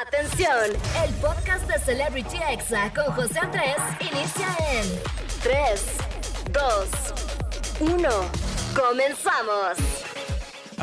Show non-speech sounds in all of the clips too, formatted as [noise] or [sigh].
Atención, el podcast de Celebrity Exa con José Andrés inicia en 3, 2, 1. Comenzamos.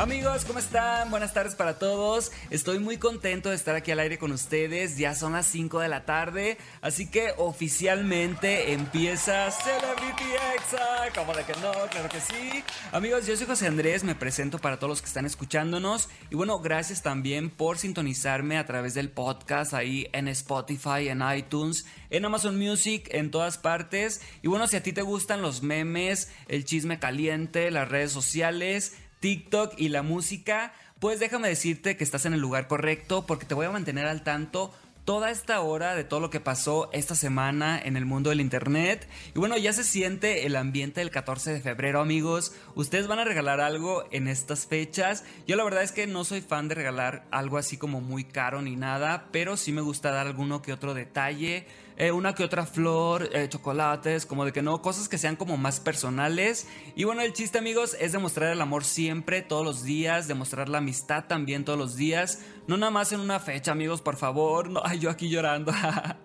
Amigos, ¿cómo están? Buenas tardes para todos. Estoy muy contento de estar aquí al aire con ustedes. Ya son las 5 de la tarde, así que oficialmente empieza Celebrity Exa. ¿Cómo de que no? Claro que sí. Amigos, yo soy José Andrés, me presento para todos los que están escuchándonos. Y bueno, gracias también por sintonizarme a través del podcast ahí en Spotify, en iTunes, en Amazon Music, en todas partes. Y bueno, si a ti te gustan los memes, el chisme caliente, las redes sociales, TikTok y la música, pues déjame decirte que estás en el lugar correcto porque te voy a mantener al tanto toda esta hora de todo lo que pasó esta semana en el mundo del internet. Y bueno, ya se siente el ambiente del 14 de febrero, amigos. Ustedes van a regalar algo en estas fechas. Yo la verdad es que no soy fan de regalar algo así como muy caro ni nada, pero sí me gusta dar alguno que otro detalle eh, una que otra flor, eh, chocolates, como de que no, cosas que sean como más personales. Y bueno, el chiste amigos es demostrar el amor siempre, todos los días, demostrar la amistad también todos los días. No nada más en una fecha amigos, por favor. No, ay, yo aquí llorando.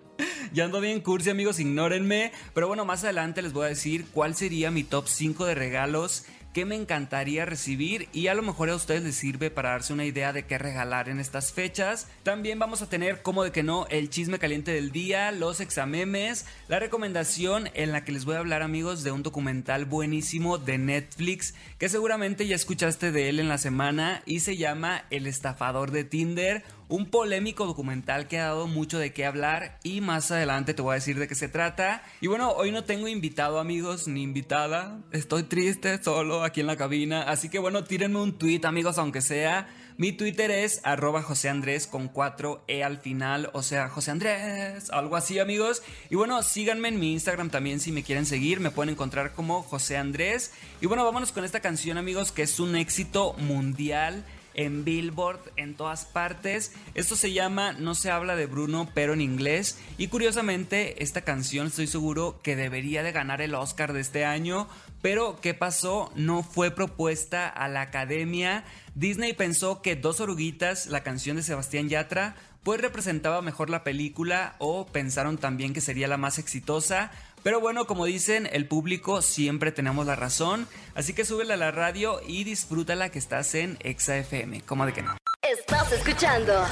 [laughs] ya ando bien cursi amigos, ignórenme. Pero bueno, más adelante les voy a decir cuál sería mi top 5 de regalos que me encantaría recibir y a lo mejor a ustedes les sirve para darse una idea de qué regalar en estas fechas. También vamos a tener, como de que no, el chisme caliente del día, los examemes, la recomendación en la que les voy a hablar amigos de un documental buenísimo de Netflix que seguramente ya escuchaste de él en la semana y se llama El estafador de Tinder un polémico documental que ha dado mucho de qué hablar y más adelante te voy a decir de qué se trata. Y bueno, hoy no tengo invitado amigos ni invitada, estoy triste solo aquí en la cabina, así que bueno, tírenme un tweet amigos aunque sea. Mi Twitter es arroba José Andrés con 4E al final, o sea, José Andrés, algo así amigos. Y bueno, síganme en mi Instagram también si me quieren seguir, me pueden encontrar como José Andrés. Y bueno, vámonos con esta canción amigos que es un éxito mundial en Billboard, en todas partes. Esto se llama No se habla de Bruno, pero en inglés. Y curiosamente, esta canción estoy seguro que debería de ganar el Oscar de este año. Pero, ¿qué pasó? No fue propuesta a la academia. Disney pensó que Dos Oruguitas, la canción de Sebastián Yatra, pues representaba mejor la película o pensaron también que sería la más exitosa. Pero bueno, como dicen, el público siempre tenemos la razón, así que súbela a la radio y disfrútala que estás en Exa FM, como de que no. Estás escuchando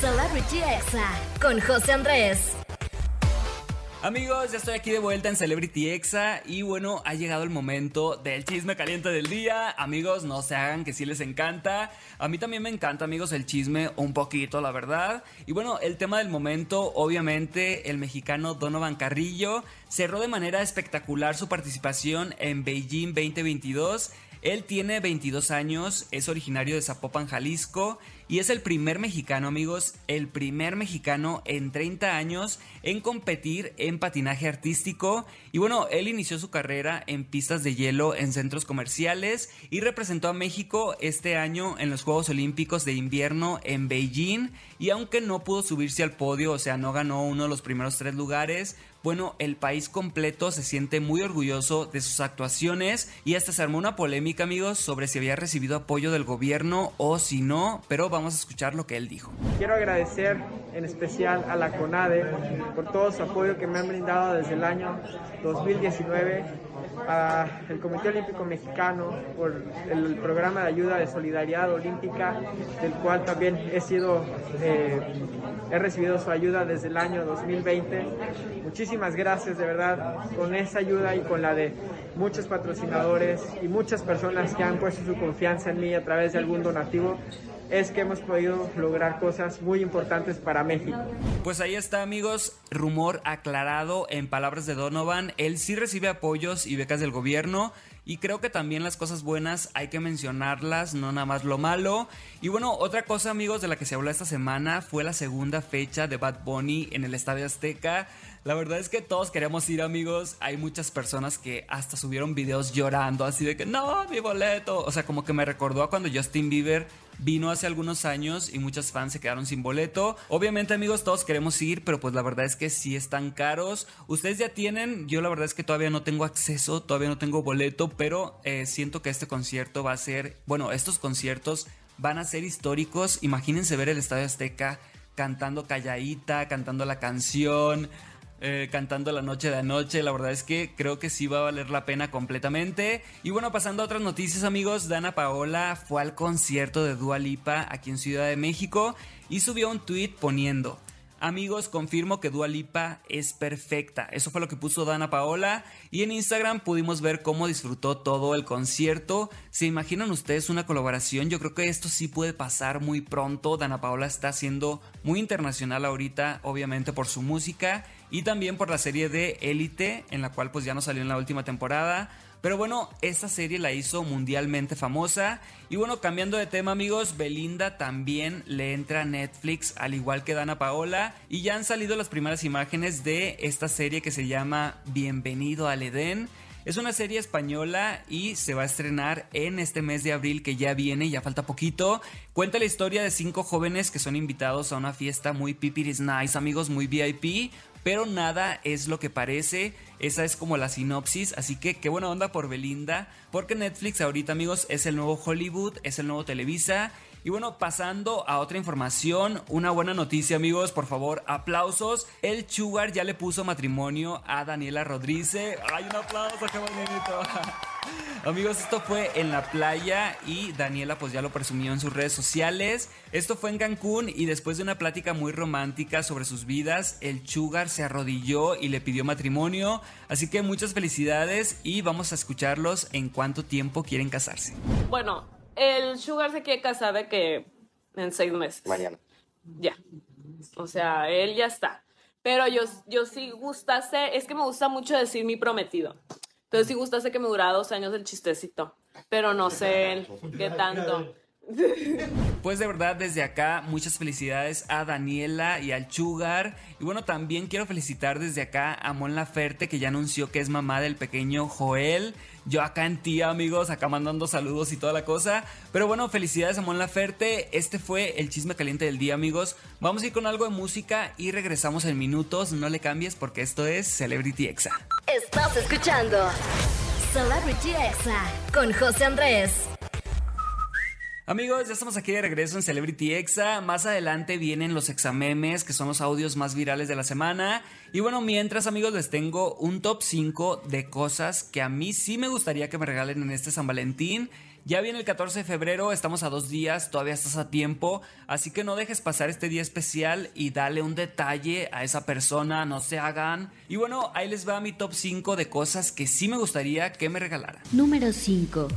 Celebrity Exa con José Andrés. Amigos, ya estoy aquí de vuelta en Celebrity Exa y bueno, ha llegado el momento del chisme caliente del día. Amigos, no se hagan que sí les encanta. A mí también me encanta, amigos, el chisme un poquito, la verdad. Y bueno, el tema del momento, obviamente, el mexicano Donovan Carrillo cerró de manera espectacular su participación en Beijing 2022 él tiene 22 años, es originario de Zapopan, Jalisco, y es el primer mexicano, amigos, el primer mexicano en 30 años en competir en patinaje artístico. Y bueno, él inició su carrera en pistas de hielo en centros comerciales y representó a México este año en los Juegos Olímpicos de Invierno en Beijing. Y aunque no pudo subirse al podio, o sea, no ganó uno de los primeros tres lugares, bueno, el país completo se siente muy orgulloso de sus actuaciones y hasta se armó una polémica, amigos, sobre si había recibido apoyo del gobierno o si no, pero vamos a escuchar lo que él dijo. Quiero agradecer en especial a la CONADE por todo su apoyo que me han brindado desde el año 2019 al Comité Olímpico Mexicano por el programa de ayuda de solidaridad olímpica, del cual también he sido, eh, he recibido su ayuda desde el año 2020. Muchísimas gracias de verdad con esa ayuda y con la de muchos patrocinadores y muchas personas que han puesto su confianza en mí a través de algún donativo es que hemos podido lograr cosas muy importantes para México. Pues ahí está amigos, rumor aclarado en palabras de Donovan, él sí recibe apoyos y becas del gobierno y creo que también las cosas buenas hay que mencionarlas, no nada más lo malo. Y bueno, otra cosa amigos de la que se habló esta semana fue la segunda fecha de Bad Bunny en el Estadio Azteca. La verdad es que todos queremos ir amigos, hay muchas personas que hasta subieron videos llorando así de que no, mi boleto. O sea, como que me recordó a cuando Justin Bieber vino hace algunos años y muchos fans se quedaron sin boleto. Obviamente amigos, todos queremos ir, pero pues la verdad es que sí están caros. Ustedes ya tienen, yo la verdad es que todavía no tengo acceso, todavía no tengo boleto, pero eh, siento que este concierto va a ser, bueno, estos conciertos van a ser históricos. Imagínense ver el Estadio Azteca cantando calladita, cantando la canción. Eh, cantando la noche de anoche. La verdad es que creo que sí va a valer la pena completamente. Y bueno, pasando a otras noticias, amigos, Dana Paola fue al concierto de Dua Lipa aquí en Ciudad de México y subió un tweet poniendo. Amigos, confirmo que Dua Lipa es perfecta. Eso fue lo que puso Dana Paola. Y en Instagram pudimos ver cómo disfrutó todo el concierto. ¿Se imaginan ustedes una colaboración? Yo creo que esto sí puede pasar muy pronto. Dana Paola está siendo muy internacional ahorita, obviamente por su música y también por la serie de Élite, en la cual pues ya no salió en la última temporada. Pero bueno, esta serie la hizo mundialmente famosa. Y bueno, cambiando de tema amigos, Belinda también le entra a Netflix, al igual que Dana Paola. Y ya han salido las primeras imágenes de esta serie que se llama Bienvenido al Edén. Es una serie española y se va a estrenar en este mes de abril que ya viene, ya falta poquito. Cuenta la historia de cinco jóvenes que son invitados a una fiesta muy pipiris nice, amigos, muy VIP, pero nada es lo que parece. Esa es como la sinopsis, así que qué buena onda por Belinda, porque Netflix ahorita amigos es el nuevo Hollywood, es el nuevo Televisa. Y bueno, pasando a otra información, una buena noticia amigos, por favor, aplausos. El Sugar ya le puso matrimonio a Daniela Rodríguez. ¡Ay, un aplauso, qué bonito! [laughs] Amigos, esto fue en la playa y Daniela pues ya lo presumió en sus redes sociales. Esto fue en Cancún y después de una plática muy romántica sobre sus vidas, el Sugar se arrodilló y le pidió matrimonio. Así que muchas felicidades y vamos a escucharlos en cuánto tiempo quieren casarse. Bueno, el Sugar se quiere casar de que en seis meses. Mañana. Ya. O sea, él ya está. Pero yo, yo sí gustase, es que me gusta mucho decir mi prometido. Entonces sí gustase que me durara dos años el chistecito. Pero no sé qué tanto. Pues de verdad, desde acá, muchas felicidades a Daniela y al Chugar. Y bueno, también quiero felicitar desde acá a Mon Laferte, que ya anunció que es mamá del pequeño Joel. Yo acá en ti, amigos, acá mandando saludos y toda la cosa. Pero bueno, felicidades a Mon Laferte. Este fue el chisme caliente del día, amigos. Vamos a ir con algo de música y regresamos en minutos. No le cambies porque esto es Celebrity Exa. Estás escuchando Celebrity Exa con José Andrés. Amigos, ya estamos aquí de regreso en Celebrity Exa. Más adelante vienen los examemes, que son los audios más virales de la semana. Y bueno, mientras amigos les tengo un top 5 de cosas que a mí sí me gustaría que me regalen en este San Valentín. Ya viene el 14 de febrero, estamos a dos días, todavía estás a tiempo, así que no dejes pasar este día especial y dale un detalle a esa persona, no se hagan. Y bueno, ahí les va mi top 5 de cosas que sí me gustaría que me regalaran. Número 5.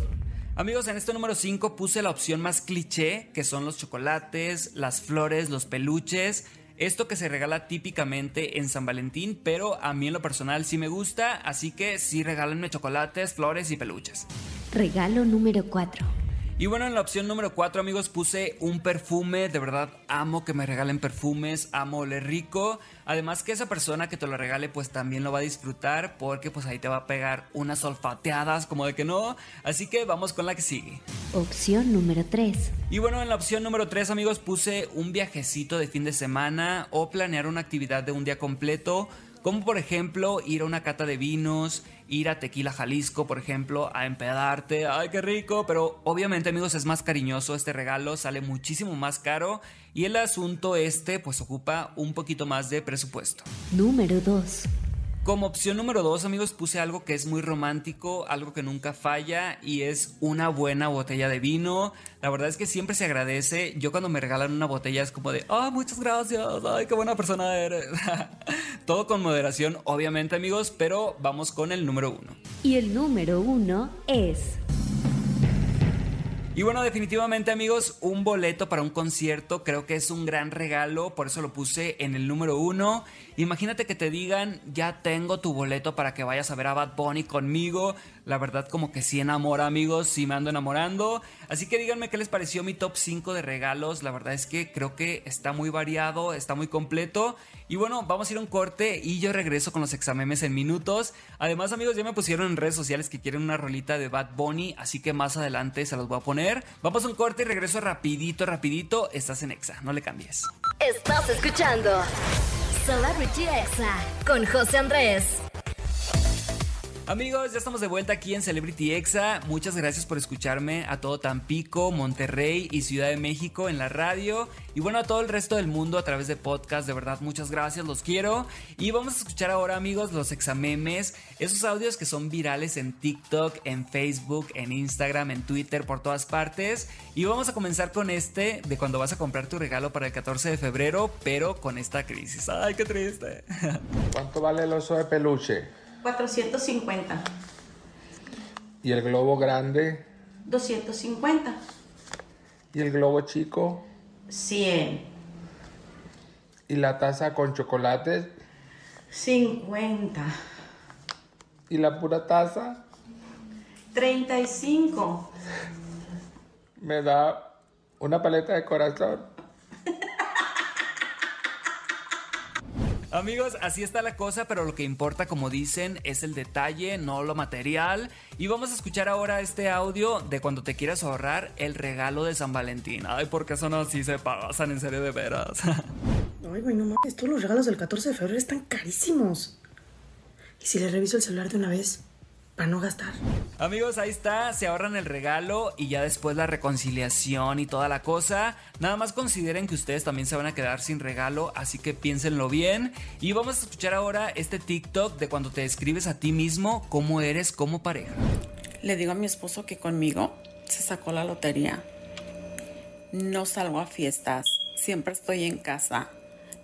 Amigos, en este número 5 puse la opción más cliché, que son los chocolates, las flores, los peluches. Esto que se regala típicamente en San Valentín, pero a mí en lo personal sí me gusta, así que sí regálenme chocolates, flores y peluches. Regalo número 4. Y bueno, en la opción número 4, amigos, puse un perfume. De verdad, amo que me regalen perfumes, amo oler rico. Además que esa persona que te lo regale, pues también lo va a disfrutar porque pues ahí te va a pegar unas olfateadas como de que no. Así que vamos con la que sigue. Opción número 3. Y bueno, en la opción número 3, amigos, puse un viajecito de fin de semana o planear una actividad de un día completo como por ejemplo ir a una cata de vinos, ir a Tequila Jalisco, por ejemplo, a empedarte. ¡Ay, qué rico! Pero obviamente, amigos, es más cariñoso este regalo, sale muchísimo más caro y el asunto este pues ocupa un poquito más de presupuesto. Número 2. Como opción número dos, amigos, puse algo que es muy romántico, algo que nunca falla y es una buena botella de vino. La verdad es que siempre se agradece. Yo cuando me regalan una botella es como de, ah, muchas gracias, ay, qué buena persona eres. [laughs] Todo con moderación, obviamente, amigos, pero vamos con el número uno. Y el número uno es... Y bueno, definitivamente amigos, un boleto para un concierto creo que es un gran regalo, por eso lo puse en el número uno. Imagínate que te digan, ya tengo tu boleto para que vayas a ver a Bad Bunny conmigo. La verdad como que sí enamora amigos, sí me ando enamorando. Así que díganme qué les pareció mi top 5 de regalos. La verdad es que creo que está muy variado, está muy completo. Y bueno, vamos a ir a un corte y yo regreso con los examemes en minutos. Además amigos, ya me pusieron en redes sociales que quieren una rolita de Bad Bunny, así que más adelante se los voy a poner. Vamos a un corte y regreso rapidito, rapidito. Estás en Exa, no le cambies. Estás escuchando Celebrity Exa con José Andrés. Amigos, ya estamos de vuelta aquí en Celebrity Exa. Muchas gracias por escucharme a todo Tampico, Monterrey y Ciudad de México en la radio. Y bueno, a todo el resto del mundo a través de podcast. De verdad, muchas gracias, los quiero. Y vamos a escuchar ahora, amigos, los examemes. Esos audios que son virales en TikTok, en Facebook, en Instagram, en Twitter, por todas partes. Y vamos a comenzar con este de cuando vas a comprar tu regalo para el 14 de febrero, pero con esta crisis. Ay, qué triste. [laughs] ¿Cuánto vale el oso de peluche? 450. ¿Y el globo grande? 250. ¿Y el globo chico? 100. ¿Y la taza con chocolate? 50. ¿Y la pura taza? 35. ¿Me da una paleta de corazón? Amigos, así está la cosa, pero lo que importa, como dicen, es el detalle, no lo material. Y vamos a escuchar ahora este audio de cuando te quieras ahorrar el regalo de San Valentín. Ay, porque son así, se pasan en serio de veras. [laughs] Ay, güey, no mames, todos los regalos del 14 de febrero están carísimos. ¿Y si le reviso el celular de una vez? Para no gastar. Amigos, ahí está, se ahorran el regalo y ya después la reconciliación y toda la cosa. Nada más consideren que ustedes también se van a quedar sin regalo, así que piénsenlo bien. Y vamos a escuchar ahora este TikTok de cuando te describes a ti mismo cómo eres como pareja. Le digo a mi esposo que conmigo se sacó la lotería. No salgo a fiestas, siempre estoy en casa,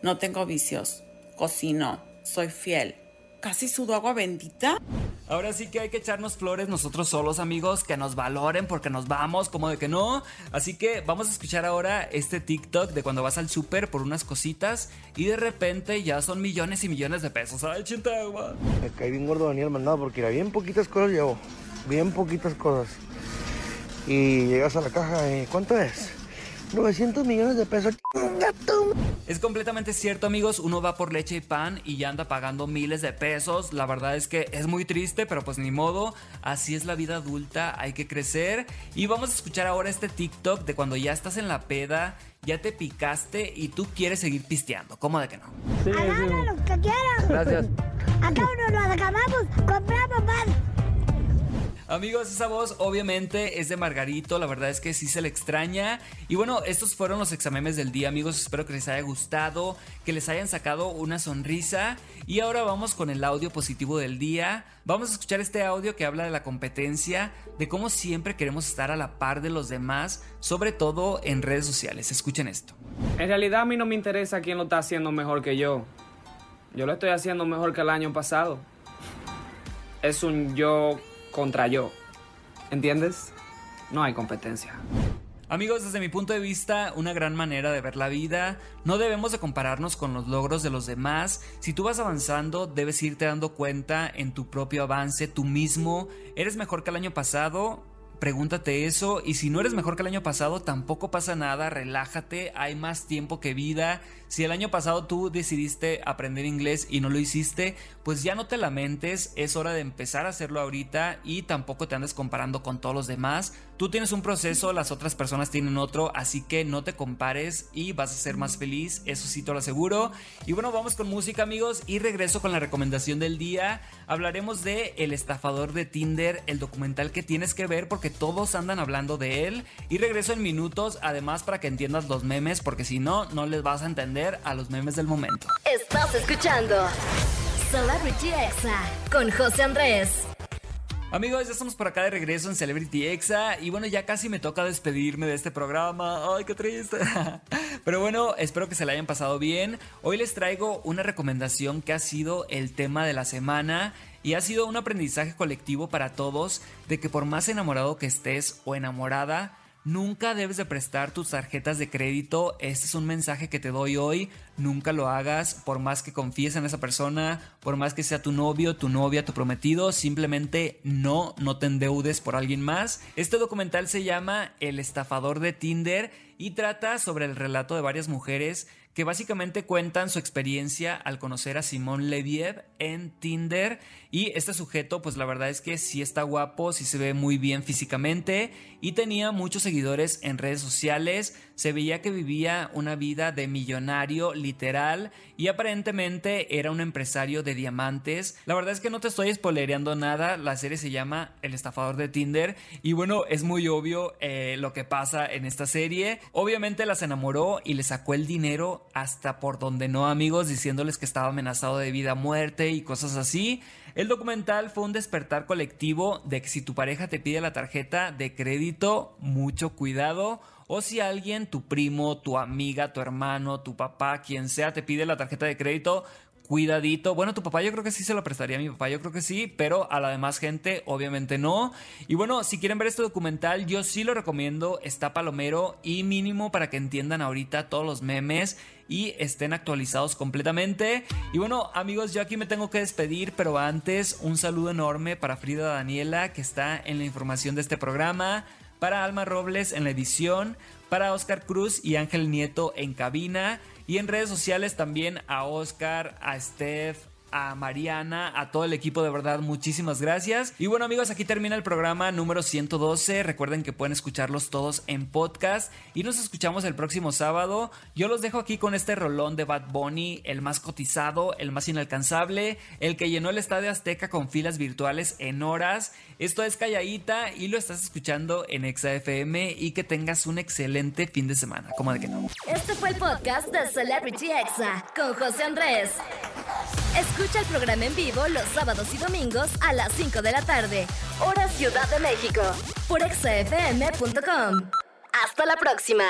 no tengo vicios, cocino, soy fiel. Casi sudo agua bendita. Ahora sí que hay que echarnos flores nosotros solos, amigos, que nos valoren porque nos vamos, como de que no. Así que vamos a escuchar ahora este TikTok de cuando vas al súper por unas cositas y de repente ya son millones y millones de pesos. Ay, chintagua. Me caí bien gordo Daniel mandado porque era bien poquitas cosas llevo. Bien poquitas cosas. Y llegas a la caja y ¿cuánto es? 900 millones de pesos. Es completamente cierto, amigos. Uno va por leche y pan y ya anda pagando miles de pesos. La verdad es que es muy triste, pero pues ni modo. Así es la vida adulta, hay que crecer. Y vamos a escuchar ahora este TikTok de cuando ya estás en la peda, ya te picaste y tú quieres seguir pisteando. ¿Cómo de que no? Sí, lo que quieran. Gracias. Acá uno lo acabamos, compramos más. Amigos, esa voz obviamente es de Margarito, la verdad es que sí se le extraña. Y bueno, estos fueron los examemes del día, amigos, espero que les haya gustado, que les hayan sacado una sonrisa. Y ahora vamos con el audio positivo del día. Vamos a escuchar este audio que habla de la competencia, de cómo siempre queremos estar a la par de los demás, sobre todo en redes sociales. Escuchen esto. En realidad a mí no me interesa quién lo está haciendo mejor que yo. Yo lo estoy haciendo mejor que el año pasado. Es un yo contra yo. ¿Entiendes? No hay competencia. Amigos, desde mi punto de vista, una gran manera de ver la vida. No debemos de compararnos con los logros de los demás. Si tú vas avanzando, debes irte dando cuenta en tu propio avance, tú mismo. ¿Eres mejor que el año pasado? Pregúntate eso y si no eres mejor que el año pasado, tampoco pasa nada, relájate, hay más tiempo que vida. Si el año pasado tú decidiste aprender inglés y no lo hiciste, pues ya no te lamentes, es hora de empezar a hacerlo ahorita y tampoco te andes comparando con todos los demás. Tú tienes un proceso, las otras personas tienen otro, así que no te compares y vas a ser más feliz, eso sí te lo aseguro. Y bueno, vamos con música amigos y regreso con la recomendación del día. Hablaremos de El estafador de Tinder, el documental que tienes que ver porque todos andan hablando de él. Y regreso en minutos, además para que entiendas los memes, porque si no, no les vas a entender a los memes del momento. Estás escuchando Celebrity Exa con José Andrés. Amigos, ya estamos por acá de regreso en Celebrity Exa y bueno, ya casi me toca despedirme de este programa. Ay, qué triste. [laughs] Pero bueno, espero que se la hayan pasado bien. Hoy les traigo una recomendación que ha sido el tema de la semana y ha sido un aprendizaje colectivo para todos de que por más enamorado que estés o enamorada, Nunca debes de prestar tus tarjetas de crédito. Este es un mensaje que te doy hoy. Nunca lo hagas por más que confíes en esa persona, por más que sea tu novio, tu novia, tu prometido. Simplemente no, no te endeudes por alguien más. Este documental se llama El estafador de Tinder y trata sobre el relato de varias mujeres que básicamente cuentan su experiencia al conocer a Simón Leviev en Tinder y este sujeto pues la verdad es que sí está guapo, sí se ve muy bien físicamente y tenía muchos seguidores en redes sociales, se veía que vivía una vida de millonario literal y aparentemente era un empresario de diamantes. La verdad es que no te estoy spoilereando nada, la serie se llama El estafador de Tinder y bueno, es muy obvio eh, lo que pasa en esta serie. Obviamente las enamoró y le sacó el dinero hasta por donde no amigos diciéndoles que estaba amenazado de vida muerte y cosas así. El documental fue un despertar colectivo de que si tu pareja te pide la tarjeta de crédito, mucho cuidado. O si alguien, tu primo, tu amiga, tu hermano, tu papá, quien sea, te pide la tarjeta de crédito, cuidadito. Bueno, tu papá yo creo que sí se lo prestaría a mi papá, yo creo que sí, pero a la demás gente obviamente no. Y bueno, si quieren ver este documental, yo sí lo recomiendo, está palomero y mínimo para que entiendan ahorita todos los memes y estén actualizados completamente. Y bueno, amigos, yo aquí me tengo que despedir, pero antes un saludo enorme para Frida Daniela, que está en la información de este programa, para Alma Robles en la edición, para Oscar Cruz y Ángel Nieto en cabina. Y en redes sociales también a Oscar, a Steph, a Mariana, a todo el equipo de verdad, muchísimas gracias. Y bueno amigos, aquí termina el programa número 112. Recuerden que pueden escucharlos todos en podcast y nos escuchamos el próximo sábado. Yo los dejo aquí con este rolón de Bad Bunny, el más cotizado, el más inalcanzable, el que llenó el Estadio Azteca con filas virtuales en horas. Esto es Calladita y lo estás escuchando en Exa FM y que tengas un excelente fin de semana. Como de que no. Este fue el podcast de Celebrity Exa con José Andrés. Escucha el programa en vivo los sábados y domingos a las 5 de la tarde, hora Ciudad de México, por exafm.com. Hasta la próxima.